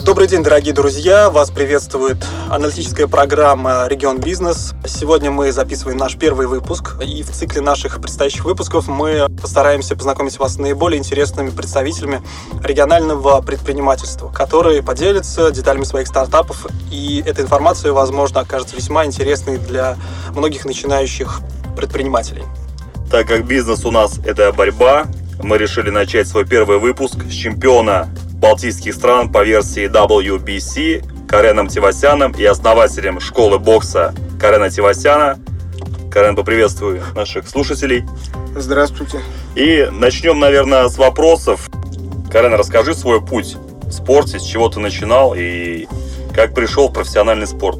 Добрый день, дорогие друзья! Вас приветствует аналитическая программа «Регион Бизнес». Сегодня мы записываем наш первый выпуск, и в цикле наших предстоящих выпусков мы постараемся познакомить вас с наиболее интересными представителями регионального предпринимательства, которые поделятся деталями своих стартапов, и эта информация, возможно, окажется весьма интересной для многих начинающих предпринимателей. Так как бизнес у нас – это борьба, мы решили начать свой первый выпуск с чемпиона балтийских стран по версии WBC Кареном Тивасяном и основателем школы бокса Карена Тивасяна. Карен, поприветствую наших слушателей. Здравствуйте. И начнем, наверное, с вопросов. Карен, расскажи свой путь в спорте, с чего ты начинал и как пришел в профессиональный спорт.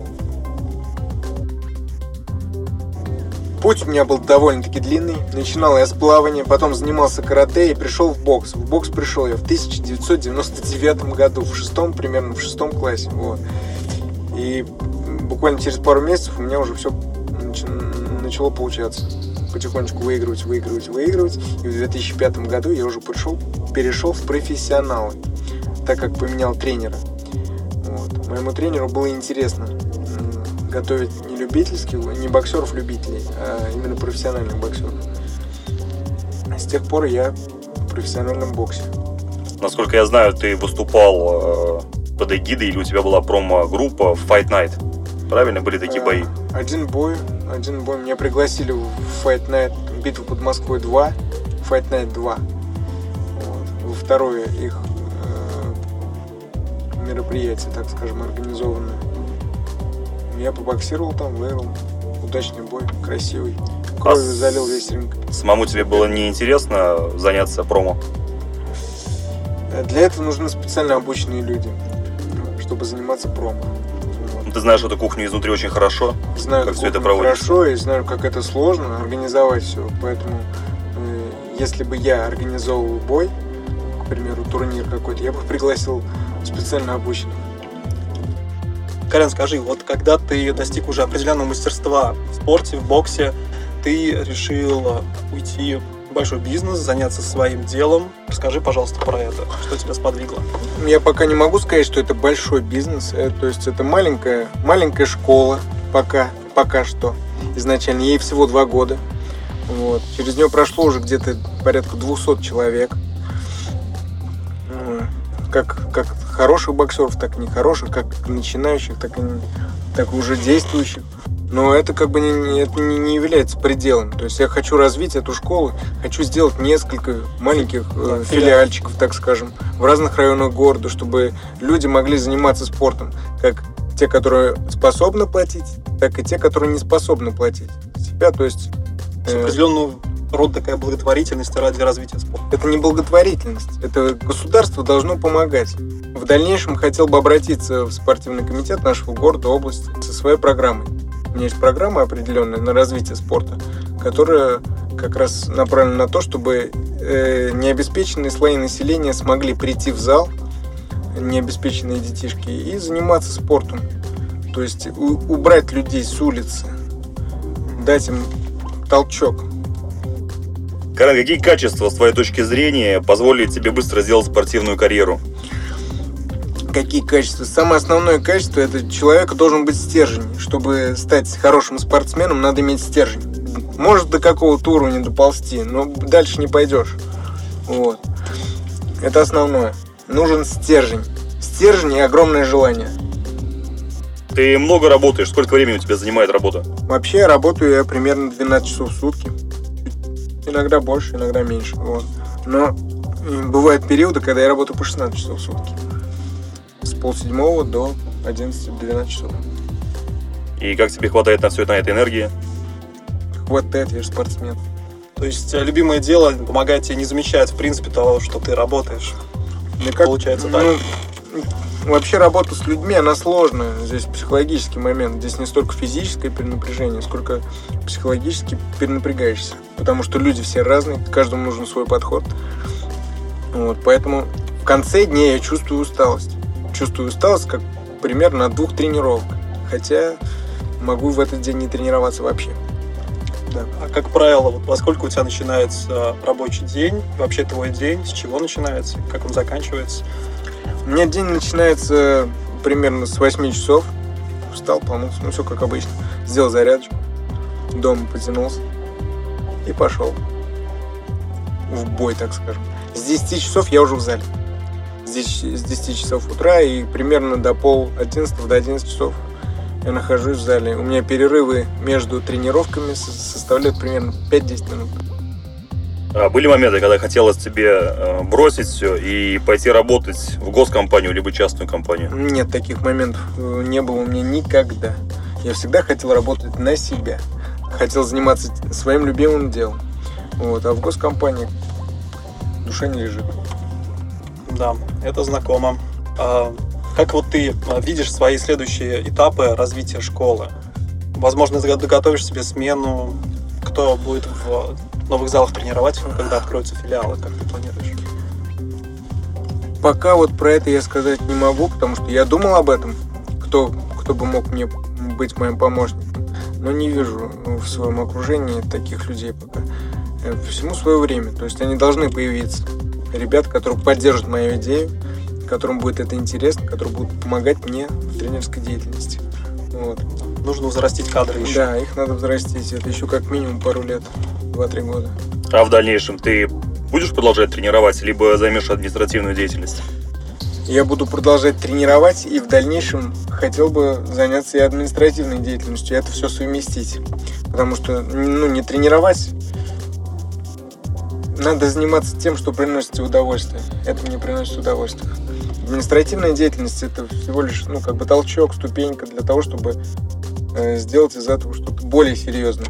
Путь у меня был довольно-таки длинный. Начинал я с плавания, потом занимался карате и пришел в бокс. В бокс пришел я в 1999 году, в шестом, примерно в шестом классе. Вот. И буквально через пару месяцев у меня уже все начало получаться. Потихонечку выигрывать, выигрывать, выигрывать. И в 2005 году я уже пришел, перешел в профессионалы, так как поменял тренера. Вот. Моему тренеру было интересно готовить не любительских, не боксеров-любителей, а именно профессиональных боксеров. С тех пор я в профессиональном боксе. Насколько я знаю, ты выступал э, под эгидой или у тебя была промо-группа Fight Night. Правильно? Были такие бои? Э, один бой. Один бой. Меня пригласили в Fight Night битву под Москвой 2. Fight Night 2. Вот. Второе их э, мероприятие, так скажем, организованное. Я побоксировал там, выиграл. Удачный бой, красивый. Кровью а залил весь ринг. Самому тебе было неинтересно заняться промо? Для этого нужны специально обученные люди, чтобы заниматься промо. Ты знаешь эту кухню изнутри очень хорошо? Знаю как все это проводится? хорошо и знаю, как это сложно организовать все. Поэтому, э, если бы я организовывал бой, к примеру, турнир какой-то, я бы пригласил специально обученных. Карен, скажи, вот когда ты достиг уже определенного мастерства в спорте, в боксе, ты решил уйти в большой бизнес, заняться своим делом. Расскажи, пожалуйста, про это. Что тебя сподвигло? Я пока не могу сказать, что это большой бизнес. Э, то есть это маленькая, маленькая школа пока, пока что. Изначально ей всего два года. Вот. Через нее прошло уже где-то порядка 200 человек. Как, как хороших боксеров, так и нехороших, как начинающих, так и, так и уже действующих. Но это как бы не, это не, не является пределом. То есть я хочу развить эту школу, хочу сделать несколько маленьких э, филиальчиков, так скажем, в разных районах города, чтобы люди могли заниматься спортом. Как те, которые способны платить, так и те, которые не способны платить. Себя, то есть... Э, определенную род такая благотворительность ради развития спорта? Это не благотворительность. Это государство должно помогать. В дальнейшем хотел бы обратиться в спортивный комитет нашего города, области со своей программой. У меня есть программа определенная на развитие спорта, которая как раз направлена на то, чтобы э, необеспеченные слои населения смогли прийти в зал, необеспеченные детишки, и заниматься спортом. То есть убрать людей с улицы, дать им толчок. Карен, какие качества, с твоей точки зрения, позволили тебе быстро сделать спортивную карьеру? Какие качества? Самое основное качество – это человек должен быть стержень. Чтобы стать хорошим спортсменом, надо иметь стержень. Может до какого-то уровня доползти, но дальше не пойдешь. Вот. Это основное. Нужен стержень. Стержень и огромное желание. Ты много работаешь? Сколько времени у тебя занимает работа? Вообще работаю я примерно 12 часов в сутки. Иногда больше, иногда меньше. Вот. Но бывают периоды, когда я работаю по 16 часов в сутки. С полседьмого до 11-12 часов. И как тебе хватает на все это, на этой энергии? Хватает, я же спортсмен. То есть э, любимое дело помогает тебе не замечать, в принципе, того, что ты работаешь. Мне как, Получается так? Ну, Вообще работа с людьми, она сложная. Здесь психологический момент. Здесь не столько физическое перенапряжение, сколько психологически перенапрягаешься. Потому что люди все разные, каждому нужен свой подход. Вот, поэтому в конце дня я чувствую усталость. Чувствую усталость как примерно от двух тренировок. Хотя могу в этот день не тренироваться вообще. Да. А как правило, вот во сколько у тебя начинается рабочий день, вообще твой день, с чего начинается, как он заканчивается? У меня день начинается примерно с 8 часов. Встал, помылся, ну все как обычно. Сделал зарядочку, дома потянулся и пошел в бой, так скажем. С 10 часов я уже в зале. С 10, с 10 часов утра и примерно до пол 11 до 11 часов я нахожусь в зале. У меня перерывы между тренировками составляют примерно 5-10 минут. А были моменты, когда хотелось тебе э, бросить все и пойти работать в госкомпанию либо частную компанию? Нет, таких моментов э, не было у меня никогда. Я всегда хотел работать на себя. Хотел заниматься своим любимым делом. Вот, а в госкомпании душа не лежит. Да, это знакомо. А, как вот ты а, видишь свои следующие этапы развития школы? Возможно, доготовишь себе смену, кто будет в новых залах тренировать, когда откроются филиалы, как ты планируешь? Пока вот про это я сказать не могу, потому что я думал об этом, кто, кто бы мог мне быть моим помощником, но не вижу в своем окружении таких людей пока. Э, всему свое время, то есть они должны появиться. Ребят, которые поддержат мою идею, которым будет это интересно, которые будут помогать мне в тренерской деятельности. Вот. Нужно взрастить кадры еще. Да, их надо взрастить. Это еще как минимум пару лет, 2-3 года. А в дальнейшем ты будешь продолжать тренировать, либо займешь административную деятельность? Я буду продолжать тренировать и в дальнейшем хотел бы заняться и административной деятельностью, и это все совместить. Потому что ну, не тренировать надо заниматься тем, что приносит удовольствие. Это не приносит удовольствия. Административная деятельность это всего лишь ну, как бы толчок, ступенька для того, чтобы э, сделать из этого что-то более серьезное.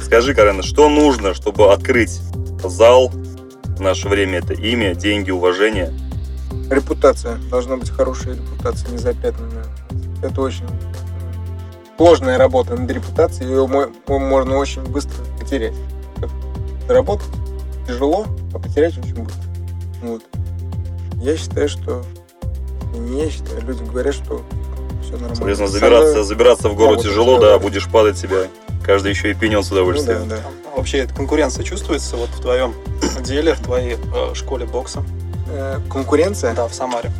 Скажи, Карена, что нужно, чтобы открыть зал? В наше время это имя, деньги, уважение. Репутация. Должна быть хорошая репутация, не запятнанная. Это очень сложная работа над репутацией, ее можно очень быстро потерять. Заработать тяжело, а потерять очень быстро. Вот. Я считаю, что не я считаю, люди говорят, что все нормально. Соответственно, забираться, Самое... забираться в гору тяжело, да, будешь падать себя. Каждый еще и пенен с удовольствием. Ну, да, да. Вообще эта конкуренция чувствуется вот в твоем деле, в твоей э, школе бокса? Э, конкуренция? Да, в Самаре.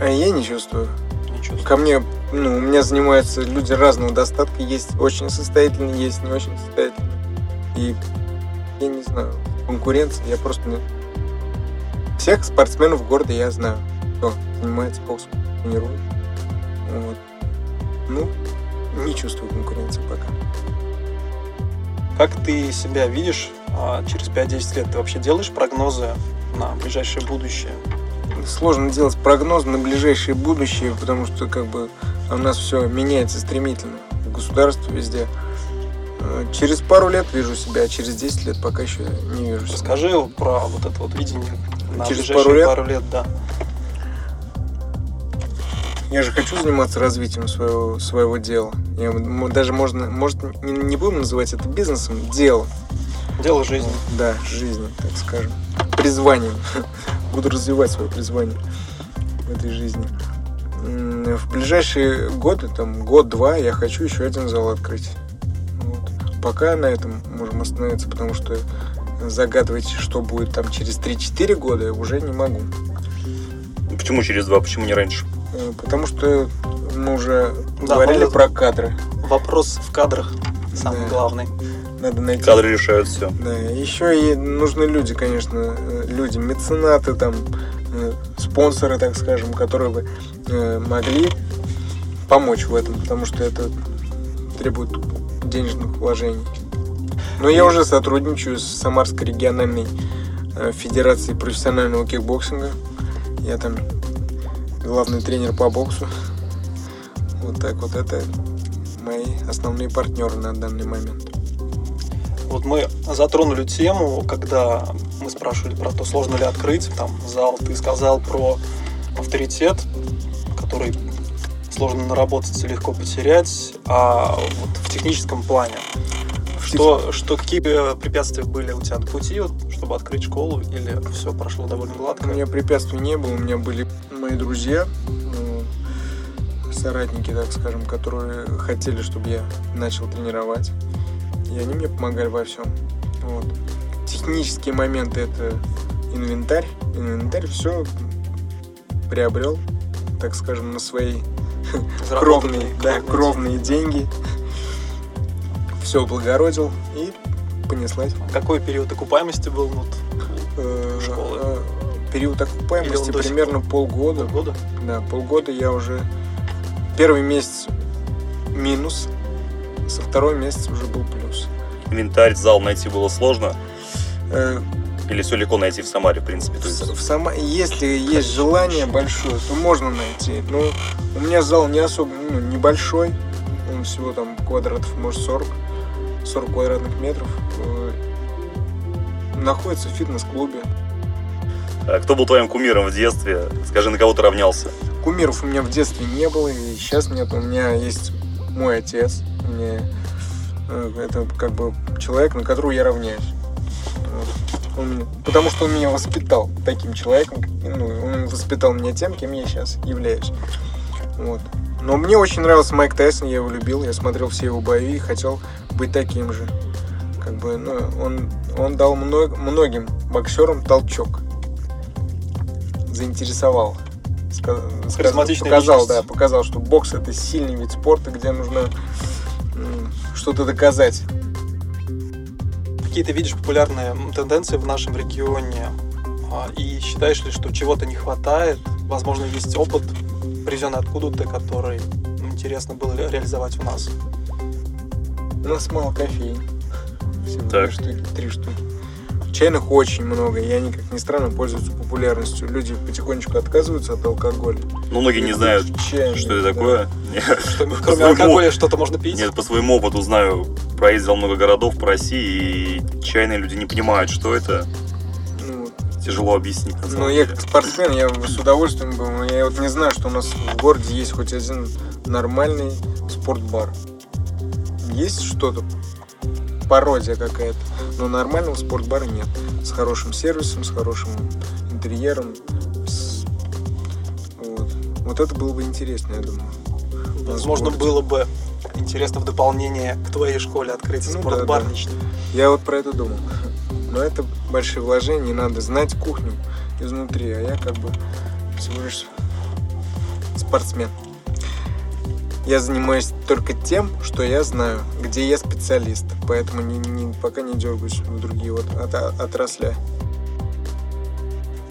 А я не чувствую. Не чувствую. Ко мне, ну, у меня занимаются люди разного достатка. Есть очень состоятельные, есть не очень состоятельные. И я не знаю, конкуренция, я просто не... Всех спортсменов города я знаю, кто занимается боксом, тренирует. Вот. Ну, не чувствую конкуренции пока. Как ты себя видишь а через 5-10 лет? Ты вообще делаешь прогнозы на ближайшее будущее? Сложно делать прогноз на ближайшее будущее, потому что как бы у нас все меняется стремительно. В государстве везде. Э, через пару лет вижу себя, а через 10 лет пока еще не вижу себя. Расскажи про вот это вот видение на через пару лет? пару лет, да. Я же хочу заниматься развитием своего, своего дела. Я, даже можно, может, не, не будем называть это бизнесом, делом. Дело жизни. Да, жизни, так скажем. Призванием. Буду развивать свое призвание в этой жизни. В ближайшие годы, там, год-два, я хочу еще один зал открыть пока на этом можем остановиться, потому что загадывать, что будет там через 3-4 года, я уже не могу. Почему через два, почему не раньше? Э, потому что мы уже да, говорили про кадры. Вопрос в кадрах самый да. главный. Надо найти. Кадры решают все. Да, еще и нужны люди, конечно, э, люди, меценаты там, э, спонсоры, так скажем, которые бы могли помочь в этом, потому что это требует денежных вложений. Но я уже сотрудничаю с Самарской региональной э, федерацией профессионального кикбоксинга. Я там главный тренер по боксу. Вот так вот это мои основные партнеры на данный момент. Вот мы затронули тему, когда мы спрашивали про то, сложно ли открыть там зал. Ты сказал про авторитет, который сложно наработать и легко потерять, а вот в техническом плане. Что, что какие препятствия были у тебя на пути, вот, чтобы открыть школу, или все прошло довольно гладко? У меня препятствий не было, у меня были мои друзья, ну, соратники, так скажем, которые хотели, чтобы я начал тренировать. И они мне помогали во всем. Вот. Технические моменты это инвентарь. Инвентарь все приобрел, так скажем, на свои кровные, да, кровные деньги. Все облагородил и понеслась. Какой период окупаемости был? Ну, вот, Э, Школы. э, Период окупаемости примерно полгода. года? Да, полгода я уже... Первый месяц минус, со второй месяц уже был плюс. Инвентарь, зал найти было сложно? Э, Или все легко найти в Самаре, в принципе? То есть, В сама... Если есть желание большое, то можно найти. Но у меня зал не особо, ну, небольшой. Он всего там квадратов, может, 40. 40 квадратных метров. Э, Находится в фитнес-клубе. а кто был твоим кумиром в детстве? Скажи, на кого ты равнялся? Кумиров у меня в детстве не было, и сейчас нет. У меня есть мой отец. Мне, э, это как бы человек, на которого я равняюсь. Вот. Он меня- потому что он меня воспитал таким человеком. Ну, он воспитал меня тем, кем я сейчас являюсь. Вот. Но мне очень нравился Майк Тайсон, я его любил, я смотрел все его бои и хотел быть таким же. Как бы, ну, он, он дал много- многим боксерам толчок. Заинтересовал. Ска- сказ- показал, личность. да, показал, что бокс это сильный вид спорта, где нужно что-то доказать. Какие ты видишь популярные тенденции в нашем регионе? А, И считаешь ли, что чего-то не хватает? Возможно, есть опыт, привезенный откуда-то, который интересно было ре- реализовать у нас. У нас мало кофеин. Всего Так. две штуки, три штуки. Чайных очень много, и они, как ни странно, пользуются популярностью. Люди потихонечку отказываются от алкоголя. Ну, многие не знают, Чайные, что это да. такое. Что, кроме своему- алкоголя что-то можно пить? Нет, по своему опыту знаю, проездил много городов по России, и чайные люди не понимают, что это. Ну, Тяжело объяснить, на Ну, самом я деле. как спортсмен, я с удовольствием был. но Я вот не знаю, что у нас в городе есть хоть один нормальный спортбар. Есть что-то, пародия какая-то, но нормального спортбара нет. С хорошим сервисом, с хорошим интерьером. с- Вот. вот это было бы интересно, я думаю. Возможно, было бы интересно в дополнение к твоей школе открыть Ну да, спортбар да. лично. Я вот про это думал. Но это большие вложения, и надо знать кухню изнутри, а я как бы всего лишь спортсмен. Я занимаюсь только тем, что я знаю, где я специалист, поэтому не, не- пока не дергаюсь в другие вот от, отрасли.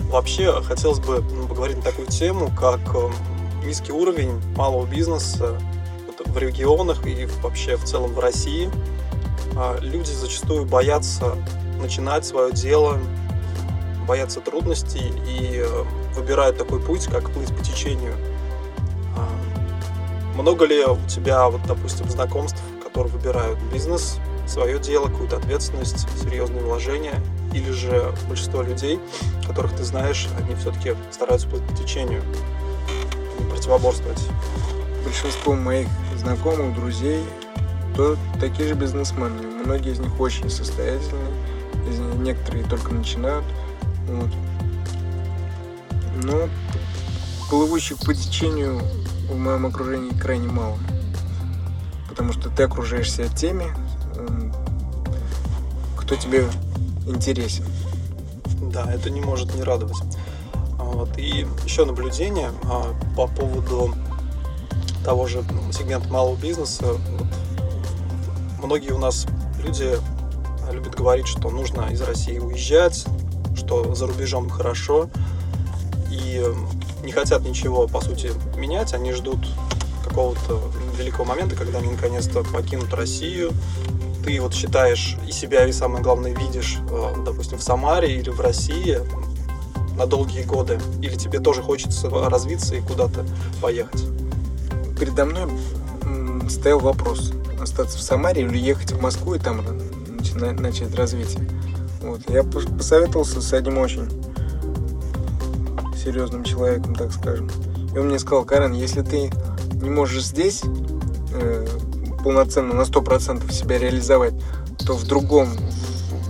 Вообще, хотелось бы ну, поговорить на такую тему, как э, низкий уровень малого бизнеса в регионах и вообще в целом в России. А, Люди зачастую боятся начинать свое дело, боятся трудностей и э, выбирают такой путь, как плыть по течению. Много ли у тебя, вот, допустим, знакомств, которые выбирают бизнес, свое дело, какую-то ответственность, серьезные вложения, или же большинство людей, которых ты знаешь, они все-таки стараются плыть по течению, не противоборствовать. Большинство моих знакомых, друзей, то такие же бизнесмены. Многие из них очень состоятельные, из них некоторые только начинают. Вот. Но плывущих по течению в моем окружении крайне мало. Потому что ты окружаешься теми, кто тебе интересен. Да, это не может не радовать. А, Вот. И еще наблюдение а, по поводу того же ну, сегмента малого бизнеса. Вот Многие у нас люди любят говорить, что нужно из России уезжать, что за рубежом хорошо, и не хотят ничего, по сути, менять. Они ждут какого-то великого момента, когда они наконец-то покинут Россию, ты вот считаешь и себя, и самое главное, видишь, э, допустим, в Самаре или в России на долгие годы, или тебе тоже хочется развиться и куда-то поехать? Передо мной стоял вопрос, остаться в Самаре или ехать в Москву и там начать развитие. Вот. Я пос- посоветовался с одним очень серьезным человеком, так скажем. И он мне сказал, Карен, если ты не можешь здесь э, полноценно на 100% себя реализовать, то в другом,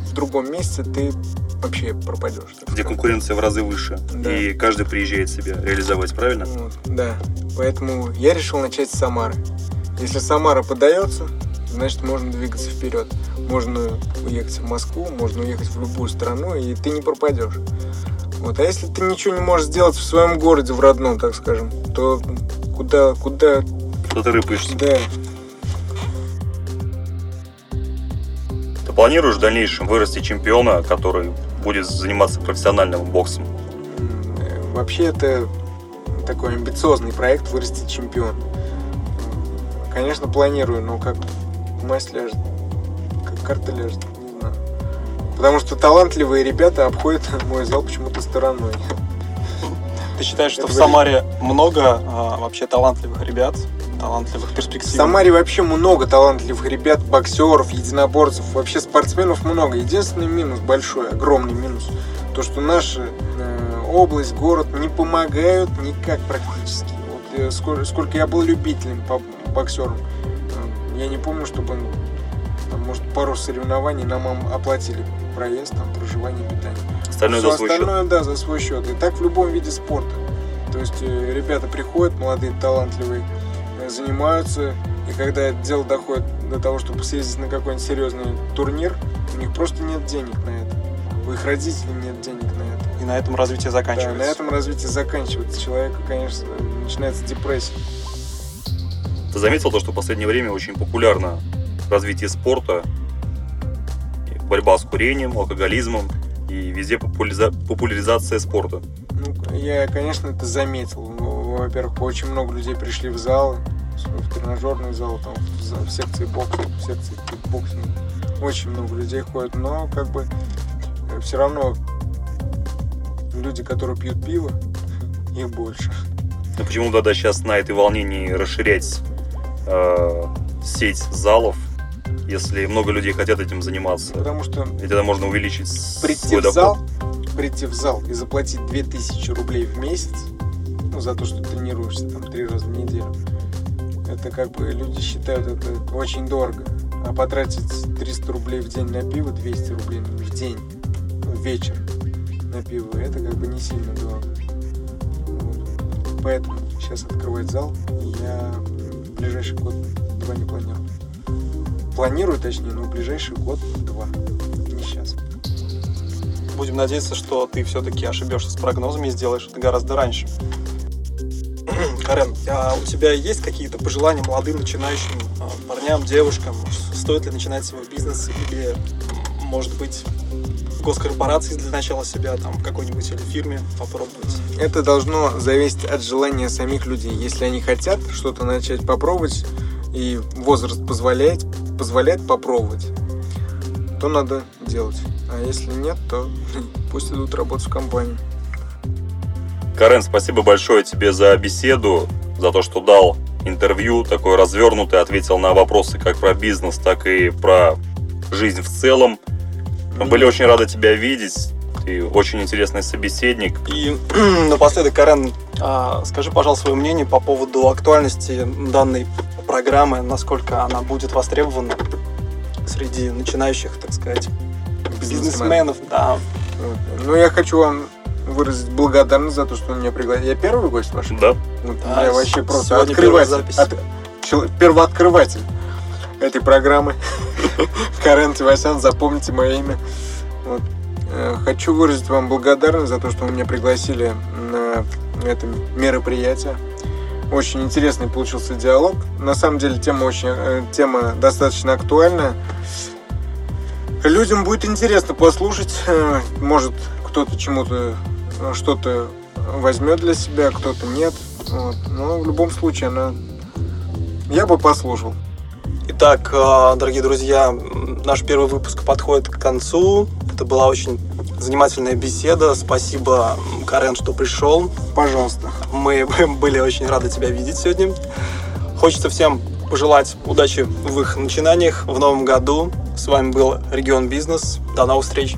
в другом месте ты вообще пропадешь. Где конкуренция в разы выше. Да. И каждый приезжает себя реализовать, правильно? Вот, да. Поэтому я решил начать с Самары. Если Самара подается, значит можно двигаться вперед. Можно уехать в Москву, можно уехать в любую страну, и ты не пропадешь. Вот. А если ты ничего не можешь сделать в своем городе, в родном, так скажем, то куда, куда... Куда ты рыпаешься? Да. Ты планируешь в дальнейшем вырасти чемпиона, который будет заниматься профессиональным боксом? Вообще это такой амбициозный проект вырастить чемпион. Конечно, планирую, но как масть ляжет, как карта ляжет. Потому что талантливые ребята обходят мой зал почему-то стороной. Ты считаешь, что Это в Самаре много а, вообще талантливых ребят, талантливых В перспективных? Самаре вообще много талантливых ребят, боксеров, единоборцев, вообще спортсменов много. Единственный минус, большой, огромный минус, то, что наша э, область, город не помогают никак практически. Вот э, сколько, сколько я был любителем по боксерам, э, я не помню, чтобы там, может, пару соревнований нам ам- оплатили проезд, там, проживание, питание. Остальное Всё за свой счет. остальное, да, за свой счет. И так в любом виде спорта. То есть э, ребята приходят, молодые, талантливые, э, занимаются, и когда дело доходит до того, чтобы съездить на какой-нибудь серьезный турнир, у них просто нет денег на это. У их родителей нет денег на это. И на этом развитие Да, заканчивается. на этом развитие заканчивается. Человека, конечно, начинается депрессия. Ты заметил то, что в последнее время очень популярно развитие спорта, борьба с курением, алкоголизмом и везде популяриза- популяризация спорта. Ну, я, конечно, это заметил. Ну, Во-первых, очень много людей пришли в зал, в тренажерный зал, там, в секции бокса, в секции кикбоксинга. Очень много людей ходят, но как бы все равно люди, которые пьют пиво, их больше. Но почему тогда сейчас на этой волне не расширять э, сеть залов, если много людей хотят этим заниматься? Потому что Ведь тогда можно увеличить прийти свой в доход. зал, прийти в зал и заплатить 2000 рублей в месяц, ну, за то, что тренируешься там три раза в неделю, это как бы люди считают это очень дорого. А потратить 300 рублей в день на пиво, 200 рублей в день, в вечер на пиво, это как бы не сильно дорого. Вот. Поэтому сейчас открывать зал я в ближайший год-два не планирую. Планирую, точнее, в ближайший год-два. Не сейчас. Будем надеяться, что ты все-таки ошибешься с прогнозами и сделаешь это гораздо раньше. Карен, а у тебя есть какие-то пожелания молодым начинающим а, парням, девушкам? Стоит ли начинать свой бизнес или, может быть, в госкорпорации для начала себя, там, в какой-нибудь или фирме попробовать? Это должно зависеть от желания самих людей. Если они хотят что-то начать попробовать, и возраст позволяет, позволяет попробовать, то надо делать. А если нет, то пусть идут работать в компании. Карен, спасибо большое тебе за беседу, за то, что дал интервью, такой развернутый, ответил на вопросы как про бизнес, так и про жизнь в целом. Мы были очень рады тебя видеть. Ты очень интересный собеседник. И напоследок, Карен, а, скажи, пожалуйста, свое мнение по поводу актуальности данной программы, насколько она будет востребована среди начинающих, так сказать, бизнесменов. Да. Ну, я хочу вам выразить благодарность за то, что вы меня пригласили. Я первый гость ваш? Да? Да, я вообще просто открыватель. от- чел- первооткрыватель этой программы. Карен Тивасян, запомните мое имя. Вот. Э, Хочу выразить вам благодарность за то, что вы меня пригласили на это мероприятие. Очень интересный получился диалог. На самом деле тема очень э, тема достаточно актуальная. Людям будет интересно послушать. Э, Может, кто-то чему-то э, что-то возьмет для себя, кто-то нет. Вот. Но в любом случае она... Я бы послушал. Итак, дорогие друзья, наш первый выпуск подходит к концу. Это была очень занимательная беседа. Спасибо, Карен, что пришел. Пожалуйста. Мы были очень рады тебя видеть сегодня. Хочется всем пожелать удачи в их начинаниях в новом году. С вами был Регион Бизнес. До новых встреч.